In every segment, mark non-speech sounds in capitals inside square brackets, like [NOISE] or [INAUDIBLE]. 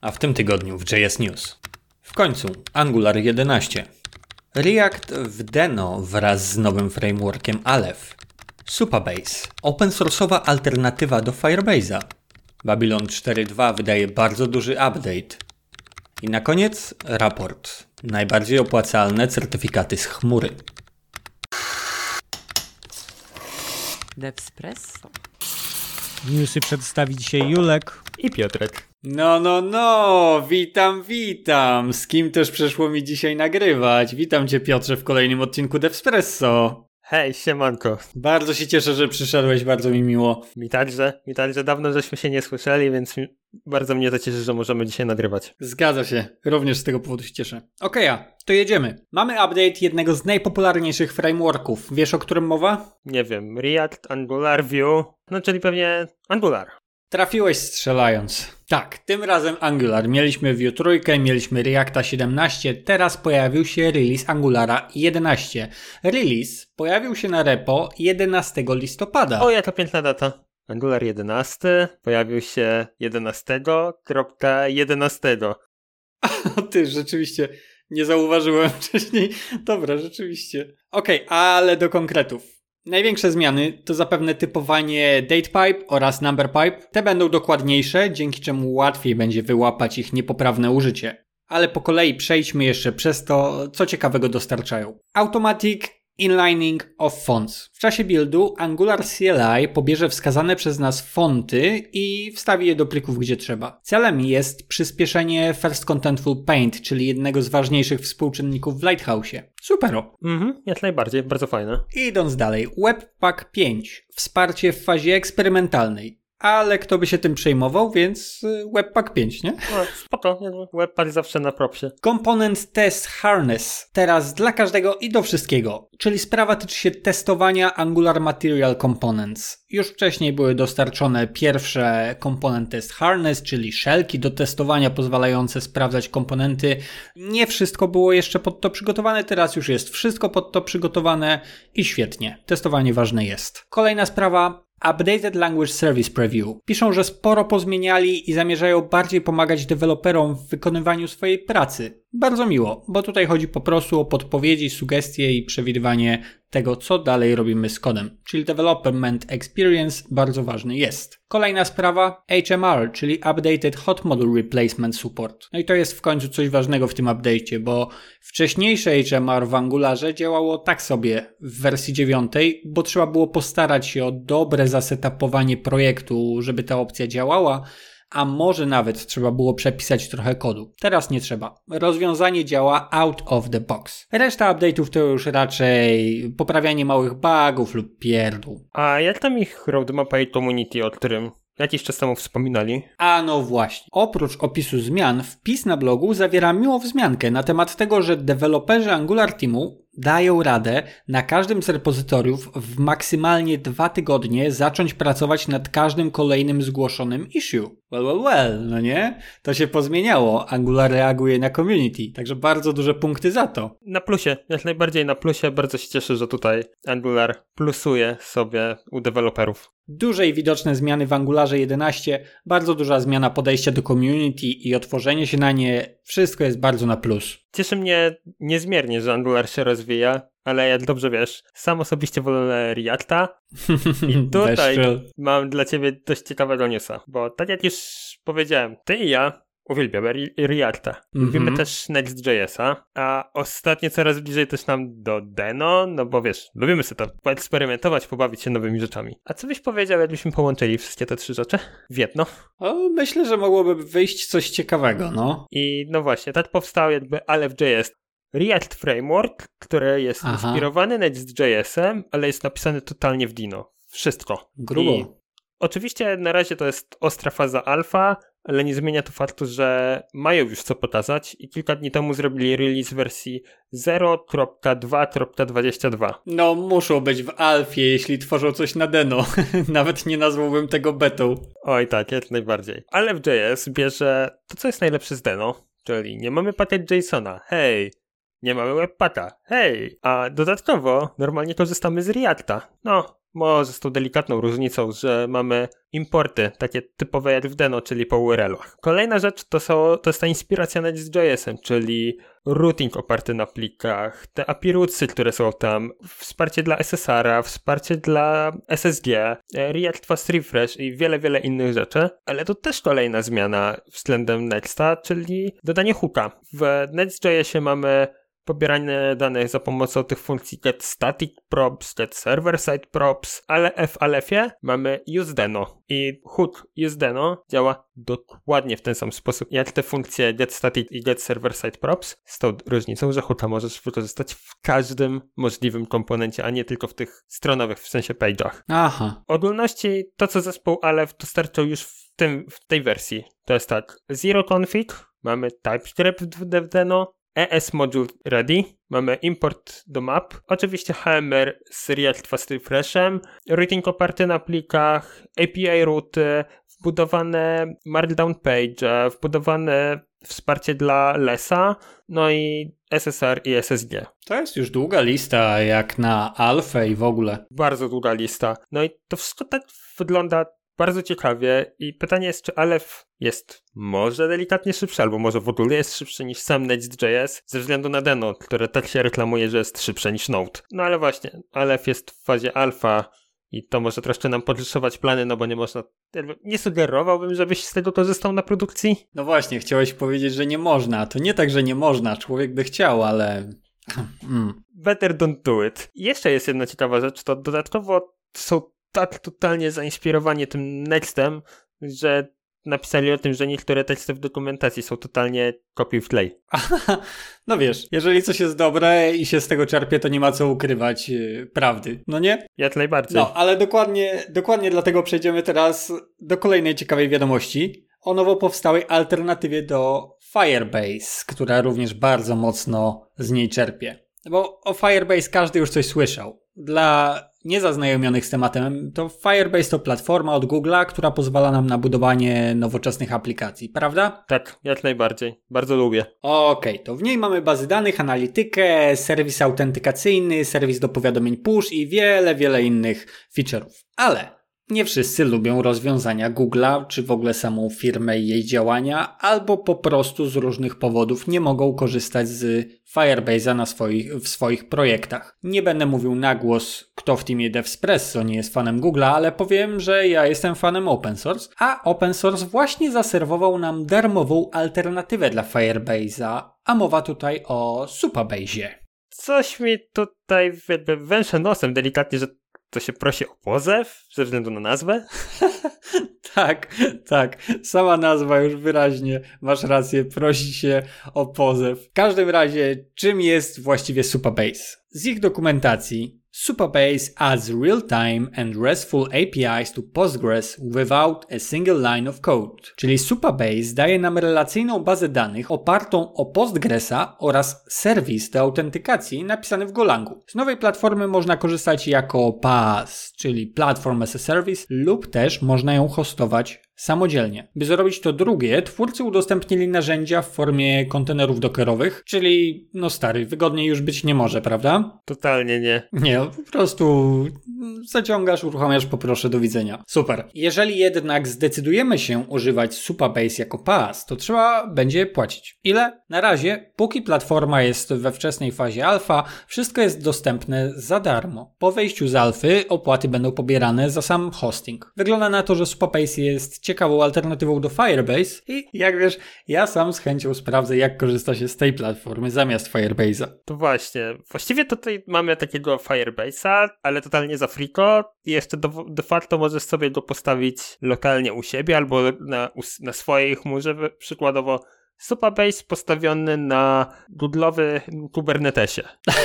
A w tym tygodniu w JS News. W końcu Angular 11. React w Deno wraz z nowym frameworkiem Aleph. Supabase, open source'owa alternatywa do Firebase'a. Babylon 4.2 wydaje bardzo duży update. I na koniec raport. Najbardziej opłacalne certyfikaty z chmury. Devspresso. Newsy przedstawi dzisiaj Julek. I Piotrek. No, no, no, witam, witam. Z kim też przyszło mi dzisiaj nagrywać? Witam cię Piotrze w kolejnym odcinku Devspresso. Hej, siemanko. Bardzo się cieszę, że przyszedłeś, bardzo mi miło. Mi także, mi także dawno żeśmy się nie słyszeli, więc bardzo mnie to cieszy, że możemy dzisiaj nagrywać. Zgadza się, również z tego powodu się cieszę. Okej, a, to jedziemy. Mamy update jednego z najpopularniejszych frameworków. Wiesz o którym mowa? Nie wiem, React, Angular, Vue, no czyli pewnie Angular. Trafiłeś strzelając. Tak, tym razem Angular. Mieliśmy Vue trójkę, mieliśmy Reacta 17, teraz pojawił się release Angulara 11. Release pojawił się na repo 11 listopada. O, jaka piękna data. Angular 11 pojawił się 11.11. [LAUGHS] O ty, rzeczywiście nie zauważyłem [LAUGHS] wcześniej. Dobra, rzeczywiście. Okej, ale do konkretów. Największe zmiany to zapewne typowanie datepipe oraz numberpipe. Te będą dokładniejsze, dzięki czemu łatwiej będzie wyłapać ich niepoprawne użycie. Ale po kolei przejdźmy jeszcze przez to, co ciekawego dostarczają. Automatic Inlining of Fonts. W czasie buildu Angular CLI pobierze wskazane przez nas fonty i wstawi je do plików gdzie trzeba. Celem jest przyspieszenie First Contentful Paint, czyli jednego z ważniejszych współczynników w Lighthouse'ie. Supero. Mhm, jak najbardziej, bardzo fajne. Idąc dalej, Webpack 5. Wsparcie w fazie eksperymentalnej. Ale kto by się tym przejmował, więc y, Webpack 5, nie? No, spoko, webpack zawsze na propsie. Component Test Harness. Teraz dla każdego i do wszystkiego. Czyli sprawa tyczy się testowania Angular Material Components. Już wcześniej były dostarczone pierwsze Component Test Harness, czyli szelki do testowania pozwalające sprawdzać komponenty. Nie wszystko było jeszcze pod to przygotowane, teraz już jest wszystko pod to przygotowane i świetnie. Testowanie ważne jest. Kolejna sprawa Updated Language Service Preview. Piszą, że sporo pozmieniali i zamierzają bardziej pomagać deweloperom w wykonywaniu swojej pracy. Bardzo miło, bo tutaj chodzi po prostu o podpowiedzi, sugestie i przewidywanie tego, co dalej robimy z kodem. Czyli Development Experience bardzo ważny jest. Kolejna sprawa HMR, czyli Updated Hot Module Replacement Support. No i to jest w końcu coś ważnego w tym update'cie, bo wcześniejsze HMR w Angularze działało tak sobie w wersji 9, bo trzeba było postarać się o dobre zasetapowanie projektu, żeby ta opcja działała, a może nawet trzeba było przepisać trochę kodu. Teraz nie trzeba. Rozwiązanie działa out of the box. Reszta update'ów to już raczej poprawianie małych bugów lub pierdół. A jak tam ich roadmapa i community, o którym jakiś czas temu wspominali? A no właśnie. Oprócz opisu zmian, wpis na blogu zawiera miłą wzmiankę na temat tego, że deweloperzy Angular Teamu dają radę na każdym z repozytoriów w maksymalnie dwa tygodnie zacząć pracować nad każdym kolejnym zgłoszonym issue. Well, well, well, no nie? To się pozmieniało. Angular reaguje na community, także bardzo duże punkty za to. Na plusie, jak najbardziej na plusie. Bardzo się cieszę, że tutaj Angular plusuje sobie u deweloperów. Duże i widoczne zmiany w Angularze 11, bardzo duża zmiana podejścia do community i otworzenie się na nie, wszystko jest bardzo na plus. Cieszy mnie niezmiernie, że Angular się rozwija, ale jak dobrze wiesz, sam osobiście wolę Reacta i [LAUGHS] tutaj mam dla ciebie dość ciekawego newsa, bo tak jak już powiedziałem, ty i ja uwielbiamy Re- Reacta. Lubimy Mhm. też Next.jsa, a ostatnio coraz bliżej też nam do Deno, no bo wiesz, lubimy sobie tam poeksperymentować, pobawić się nowymi rzeczami. A co byś powiedział, jakbyśmy połączyli wszystkie te trzy rzeczy w jedno? O, myślę, że mogłoby wyjść coś ciekawego, no. I no właśnie, tak powstał jakby Aleph.js. React Framework, który jest Aha. inspirowany Next.jsem, ale jest napisany totalnie w Dino. Wszystko. Grubo. I oczywiście na razie to jest ostra faza alfa, ale nie zmienia to faktu, że mają już co pokazać i kilka dni temu zrobili release wersji 0.2.22. No, muszą być w alfie, jeśli tworzą coś na deno. [LAUGHS] Nawet nie nazwałbym tego betą. Oj tak, jak najbardziej. Ale w JS bierze to, co jest najlepsze z Deno, czyli nie mamy pakiet JSONa, hej, nie mamy webpacka, hej, a dodatkowo normalnie korzystamy z Reacta. No, może z tą delikatną różnicą, że mamy importy, takie typowe jak w Deno, czyli po URL-ach. Kolejna rzecz to, są, to jest ta inspiracja Next.js-em, czyli routing oparty na plikach, te API które są tam, wsparcie dla SSR-a, wsparcie dla SSG, React Fast Refresh i wiele, wiele innych rzeczy, ale to też kolejna zmiana względem Nexta, czyli dodanie hooka. W Next.jsie mamy pobieranie danych za pomocą tych funkcji get static props, get server side props, ale w Alephie mamy useDeno i hook useDeno działa dokładnie w ten sam sposób jak te funkcje get static i get server side props z tą różnicą, że hooka możesz wykorzystać w każdym możliwym komponencie, a nie tylko w tych stronowych, w sensie page'ach. Aha. W ogólności to, co zespół Aleph dostarczył już w, tym, w tej wersji, to jest tak, zero config, mamy TypeScript w DevDeno, ES Module Ready, mamy import do map, oczywiście HMR z React Fast Refreshem, routing oparty na plikach, API routy, wbudowane Markdown Page, wbudowane wsparcie dla LESA, no i SSR i SSG. To jest już długa lista, jak na alfę i w ogóle. Bardzo długa lista. No i to wszystko tak wygląda bardzo ciekawie i pytanie jest, czy Aleph jest może delikatnie szybszy, albo może w ogóle jest szybszy niż sam Next.js ze względu na Deno, które tak się reklamuje, że jest szybsze niż Node. No ale właśnie, Aleph jest w fazie alfa i to może troszkę nam podryszować plany, no bo nie można, nie sugerowałbym, żebyś z tego korzystał na produkcji. No właśnie, chciałeś powiedzieć, że nie można. To nie tak, że nie można, człowiek by chciał, ale... [CLEARS THROAT] Mm. Better don't do it. I jeszcze jest jedna ciekawa rzecz, to dodatkowo są tak totalnie zainspirowani tym Nextem, że napisali o tym, że niektóre teksty w dokumentacji są totalnie kopiuj w klej. [LAUGHS] no wiesz, jeżeli coś jest dobre i się z tego czerpie, to nie ma co ukrywać yy, prawdy, no nie? Jak najbardziej. No, ale dokładnie, dokładnie dlatego przejdziemy teraz do kolejnej ciekawej wiadomości o nowo powstałej alternatywie do Firebase, która również bardzo mocno z niej czerpie. Bo o Firebase każdy już coś słyszał. Dla niezaznajomionych z tematem, to Firebase to platforma od Google'a, która pozwala nam na budowanie nowoczesnych aplikacji, prawda? Tak, jak najbardziej. Bardzo lubię. Okej, okay, to w niej mamy bazy danych, analitykę, serwis autentykacyjny, serwis do powiadomień push i wiele, wiele innych feature'ów. Ale nie wszyscy lubią rozwiązania Google'a, czy w ogóle samą firmę i jej działania, albo po prostu z różnych powodów nie mogą korzystać z Firebase'a na swoich, w swoich projektach. Nie będę mówił na głos, kto w teamie DevSpresso nie jest fanem Google'a, ale powiem, że ja jestem fanem open source, a open source właśnie zaserwował nam darmową alternatywę dla Firebase'a, a mowa tutaj o Supabase. Coś mi tutaj jakby nosem delikatnie, że to się prosi o pozew ze względu na nazwę? [LAUGHS] tak, tak. Sama nazwa już wyraźnie, masz rację, prosi się o pozew. W każdym razie, czym jest właściwie Supabase? Z ich dokumentacji Supabase adds real-time and RESTful APIs to Postgres without a single line of code. Czyli Supabase daje nam relacyjną bazę danych opartą o Postgresa oraz serwis do autentykacji napisany w Golangu. Z nowej platformy można korzystać jako PaaS, czyli Platform as a Service, lub też można ją hostować samodzielnie. By zrobić to drugie, twórcy udostępnili narzędzia w formie kontenerów dockerowych, czyli no stary, wygodniej już być nie może, prawda? Totalnie nie. Nie, po prostu zaciągasz, uruchamiasz, poproszę, do widzenia. Super. Jeżeli jednak zdecydujemy się używać Supabase jako PaaS, to trzeba będzie płacić. Ile? Na razie, póki platforma jest we wczesnej fazie alfa, wszystko jest dostępne za darmo. Po wejściu z alfy opłaty będą pobierane za sam hosting. Wygląda na to, że Supabase jest ciekawą alternatywą do Firebase i jak wiesz, ja sam z chęcią sprawdzę, jak korzysta się z tej platformy zamiast Firebase'a. To właśnie. Właściwie tutaj mamy takiego Firebase'a, ale totalnie za friko i jeszcze de, de facto możesz sobie go postawić lokalnie u siebie albo na, na swojej chmurze, przykładowo Supabase postawiony na Google'owy Kubernetesie. [LAUGHS]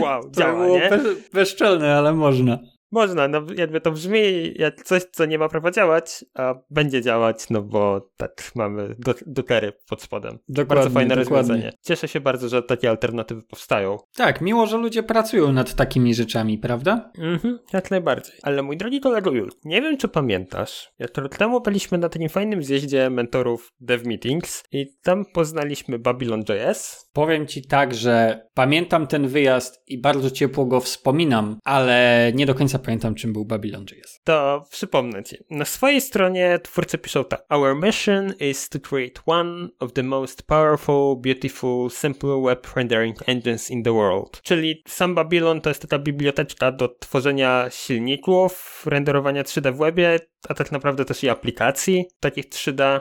Wow, to działa, było nie? Bez, bezczelne, ale można. Można, no jakby to brzmi jak coś, co nie ma prawa działać, a będzie działać, no bo tak mamy do, dokery pod spodem. Dokładnie, bardzo fajne dokładnie. rozwiązanie. Cieszę się bardzo, że takie alternatywy powstają. Tak, miło, że ludzie pracują nad takimi rzeczami, prawda? Mhm, jak najbardziej. Ale mój drogi kolego Jul, nie wiem czy pamiętasz, jak rok temu byliśmy na takim fajnym zjeździe mentorów Dev Meetings i tam poznaliśmy Babylon.js. Powiem ci tak, że pamiętam ten wyjazd i bardzo ciepło go wspominam, ale nie do końca pamiętam, czym był Babylon.js. To przypomnę ci. Na swojej stronie twórcy piszą tak. Our mission is to create one of the most powerful, beautiful, simple web rendering engines in the world. Czyli sam Babylon to jest taka biblioteczka do tworzenia silników, renderowania 3D w webie, a tak naprawdę też i aplikacji takich 3D e,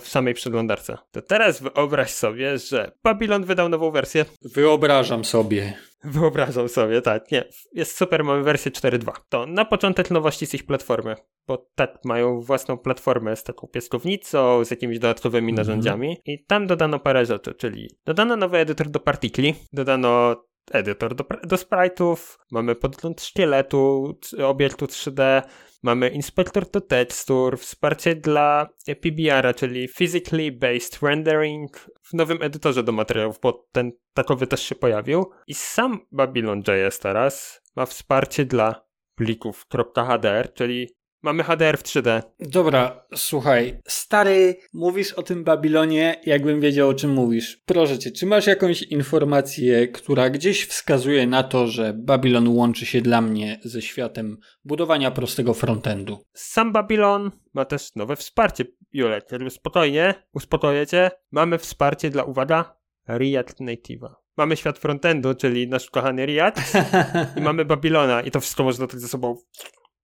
w samej przeglądarce. To teraz wyobraź sobie, że Babylon wydał nową wersję. Wyobrażam sobie. Wyobrażam sobie, tak. Nie, jest super, mamy wersję 4.2. To na początek nowości z ich platformy, bo tak mają własną platformę z taką piaskownicą, z jakimiś dodatkowymi Mhm. narzędziami i tam dodano parę rzeczy, czyli dodano nowy edytor do partikli, dodano edytor do, do sprite'ów, mamy podgląd szkieletu, obiektu 3D, mamy inspektor do tekstur, wsparcie dla PBR-a, czyli Physically Based Rendering w nowym edytorze do materiałów, bo ten takowy też się pojawił. I sam Babylon.js teraz ma wsparcie dla plików .hdr, czyli mamy HDR w 3D. Dobra, słuchaj, stary, mówisz o tym Babilonie, jakbym wiedział o czym mówisz. Proszę cię, czy masz jakąś informację, która gdzieś wskazuje na to, że Babylon łączy się dla mnie ze światem budowania prostego frontendu? Sam Babylon ma też nowe wsparcie. Julek, spokojnie, uspokoję cię. Mamy wsparcie dla, uwaga, React Native'a. Mamy świat frontendu, czyli nasz kochany React [LAUGHS] i mamy Babylona i to wszystko można tak ze sobą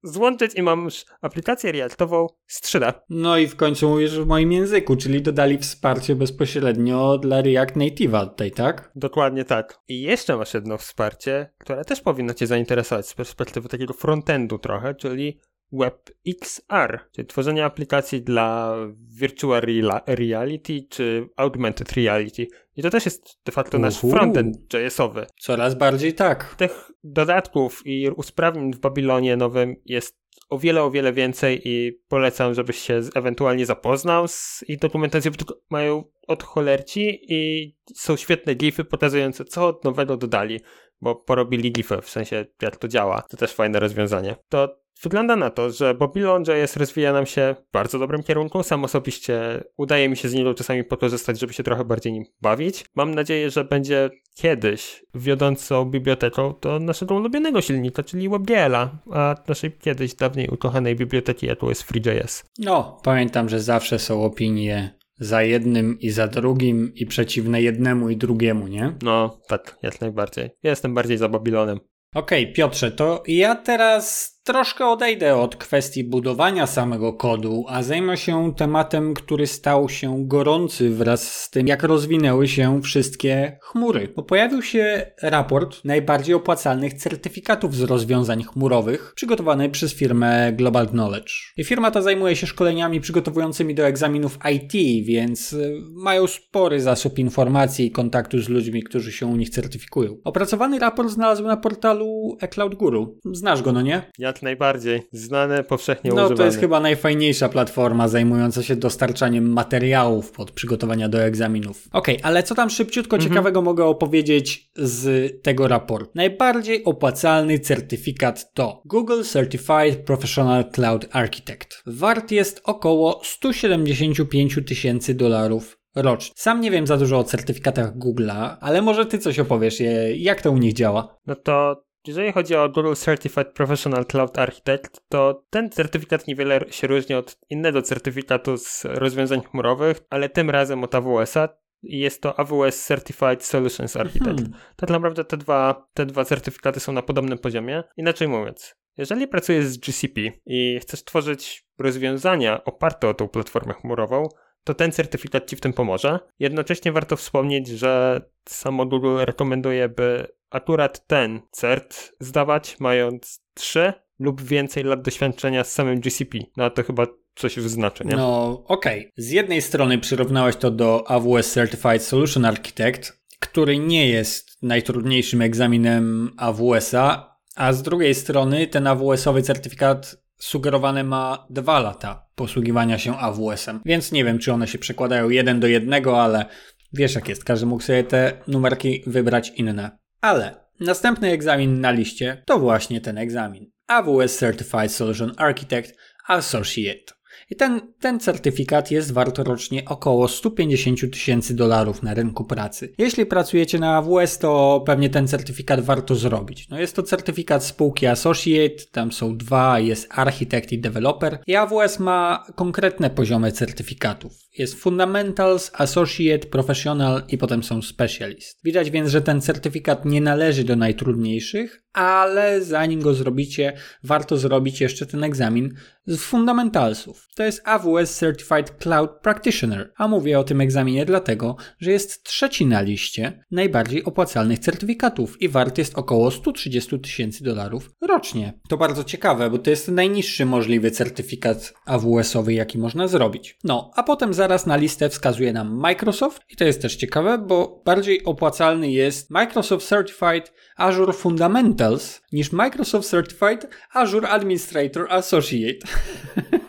złączyć i mam już aplikację Reactową z 3D. No i w końcu mówisz w moim języku, czyli dodali wsparcie bezpośrednio dla React Native'a tutaj, tak? Dokładnie tak. I jeszcze masz jedno wsparcie, które też powinno Cię zainteresować z perspektywy takiego frontendu trochę, czyli WebXR, czyli tworzenie aplikacji dla virtual reality czy augmented reality. I to też jest de facto nasz Uhu. frontend JS-owy. Coraz bardziej tak. Tych dodatków i usprawnień w Babilonie nowym jest o wiele, o wiele więcej i polecam, żebyś się ewentualnie zapoznał z ich dokumentacją, bo mają od cholerci i są świetne glify pokazujące, co nowego dodali, bo porobili glify, w sensie jak to działa. To też fajne rozwiązanie. To wygląda na to, że Babylon.js rozwija nam się w bardzo dobrym kierunku. Sam osobiście udaje mi się z niego czasami pokorzystać, żeby się trochę bardziej nim bawić. Mam nadzieję, że będzie kiedyś wiodącą biblioteką do naszego ulubionego silnika, czyli WebGL-a, a naszej kiedyś dawniej ukochanej biblioteki, jaką jest FreeJS. No, pamiętam, że zawsze są opinie za jednym i za drugim i przeciwne jednemu i drugiemu, nie? No, tak, jak najbardziej. Ja jestem bardziej za Babilonem. Okej, Piotrze, to ja teraz troszkę odejdę od kwestii budowania samego kodu, a zajmę się tematem, który stał się gorący wraz z tym, jak rozwinęły się wszystkie chmury. Bo pojawił się raport najbardziej opłacalnych certyfikatów z rozwiązań chmurowych, przygotowany przez firmę Global Knowledge. I firma ta zajmuje się szkoleniami przygotowującymi do egzaminów IT, więc y, mają spory zasób informacji i kontaktu z ludźmi, którzy się u nich certyfikują. Opracowany raport znalazłem na portalu eCloud Guru. Znasz go, no nie? Jak najbardziej. Znane, powszechnie No używane. to jest chyba najfajniejsza platforma zajmująca się dostarczaniem materiałów pod przygotowania do egzaminów. Okej, ale co tam szybciutko ciekawego mogę opowiedzieć z tego raportu? Najbardziej opłacalny certyfikat to Google Certified Professional Cloud Architect. Wart jest około 175 tysięcy dolarów rocznie. Sam nie wiem za dużo o certyfikatach Google'a, ale może ty coś opowiesz, je- jak to u nich działa? No to jeżeli chodzi o Google Certified Professional Cloud Architect, to ten certyfikat niewiele się różni od innego certyfikatu z rozwiązań chmurowych, ale tym razem od AWS-a. I Jest to AWS Certified Solutions Architect. Hmm. Tak naprawdę te dwa, te dwa certyfikaty są na podobnym poziomie. Inaczej mówiąc, jeżeli pracujesz z GCP i chcesz tworzyć rozwiązania oparte o tą platformę chmurową, to ten certyfikat ci w tym pomoże. Jednocześnie warto wspomnieć, że samo Google rekomenduje, by akurat ten cert zdawać, mając 3 lub więcej lat doświadczenia z samym GCP. No to chyba coś już znaczy, nie? No, okej. Z jednej strony przyrównałeś to do AWS Certified Solution Architect, który nie jest najtrudniejszym egzaminem AWS-a, A z drugiej strony ten AWS-owy certyfikat sugerowany ma dwa lata posługiwania się AWS-em, więc nie wiem, czy one się przekładają jeden do jednego, ale wiesz jak jest, każdy mógł sobie te numerki wybrać inne. Ale następny egzamin na liście to właśnie ten egzamin. AWS Certified Solution Architect Associate. I ten, ten certyfikat jest wart rocznie około 150 tysięcy dolarów na rynku pracy. Jeśli pracujecie na AWS, to pewnie ten certyfikat warto zrobić. No jest to certyfikat spółki Associate, tam są dwa, jest Architect i Developer. I AWS ma konkretne poziomy certyfikatów. Jest Fundamentals, Associate, Professional i potem są Specialist. Widać więc, że ten certyfikat nie należy do najtrudniejszych, ale zanim go zrobicie, warto zrobić jeszcze ten egzamin z fundamentalsów. To jest AWS Certified Cloud Practitioner, a mówię o tym egzaminie dlatego, że jest trzeci na liście najbardziej opłacalnych certyfikatów i wart jest około 130 tysięcy dolarów rocznie. To bardzo ciekawe, bo to jest najniższy możliwy certyfikat AWS-owy, jaki można zrobić. No, a potem zaraz na listę wskazuje nam Microsoft i to jest też ciekawe, bo bardziej opłacalny jest Microsoft Certified Azure Fundamentals niż Microsoft Certified Azure Administrator Associate.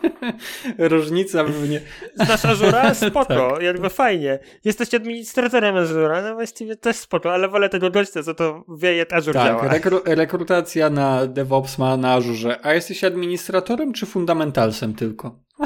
[LAUGHS] [LAUGHS] Różnica pewnie. Znasz Azura? [LAUGHS] Spoko, tak. jakby fajnie. Jesteś administratorem Azura, no właściwie też spoko, ale wolę tego gościa, co to wie, jak Azure tak, działa. Rekru rekrutacja na DevOps ma na Azure. A jesteś administratorem czy fundamentalsem tylko? [LAUGHS]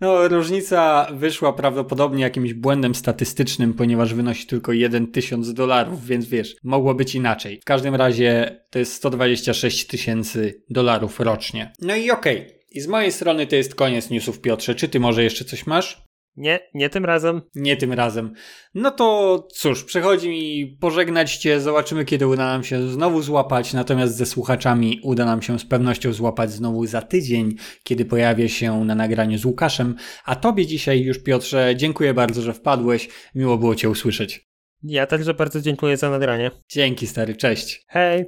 No, różnica wyszła prawdopodobnie jakimś błędem statystycznym, ponieważ wynosi tylko 1000 dolarów, więc wiesz, mogło być inaczej. W każdym razie to jest 126 tysięcy dolarów rocznie. No i okej. Okay. I z mojej strony to jest koniec newsów, Piotrze. Czy ty może jeszcze coś masz? Nie, nie tym razem. Nie tym razem. No to cóż, przechodzi mi pożegnać Cię, zobaczymy kiedy uda nam się znowu złapać, natomiast ze słuchaczami uda nam się z pewnością złapać znowu za tydzień, kiedy pojawię się na nagraniu z Łukaszem. A Tobie dzisiaj już Piotrze, dziękuję bardzo, że wpadłeś, miło było Cię usłyszeć. Ja także bardzo dziękuję za nagranie. Dzięki stary, cześć. Hej.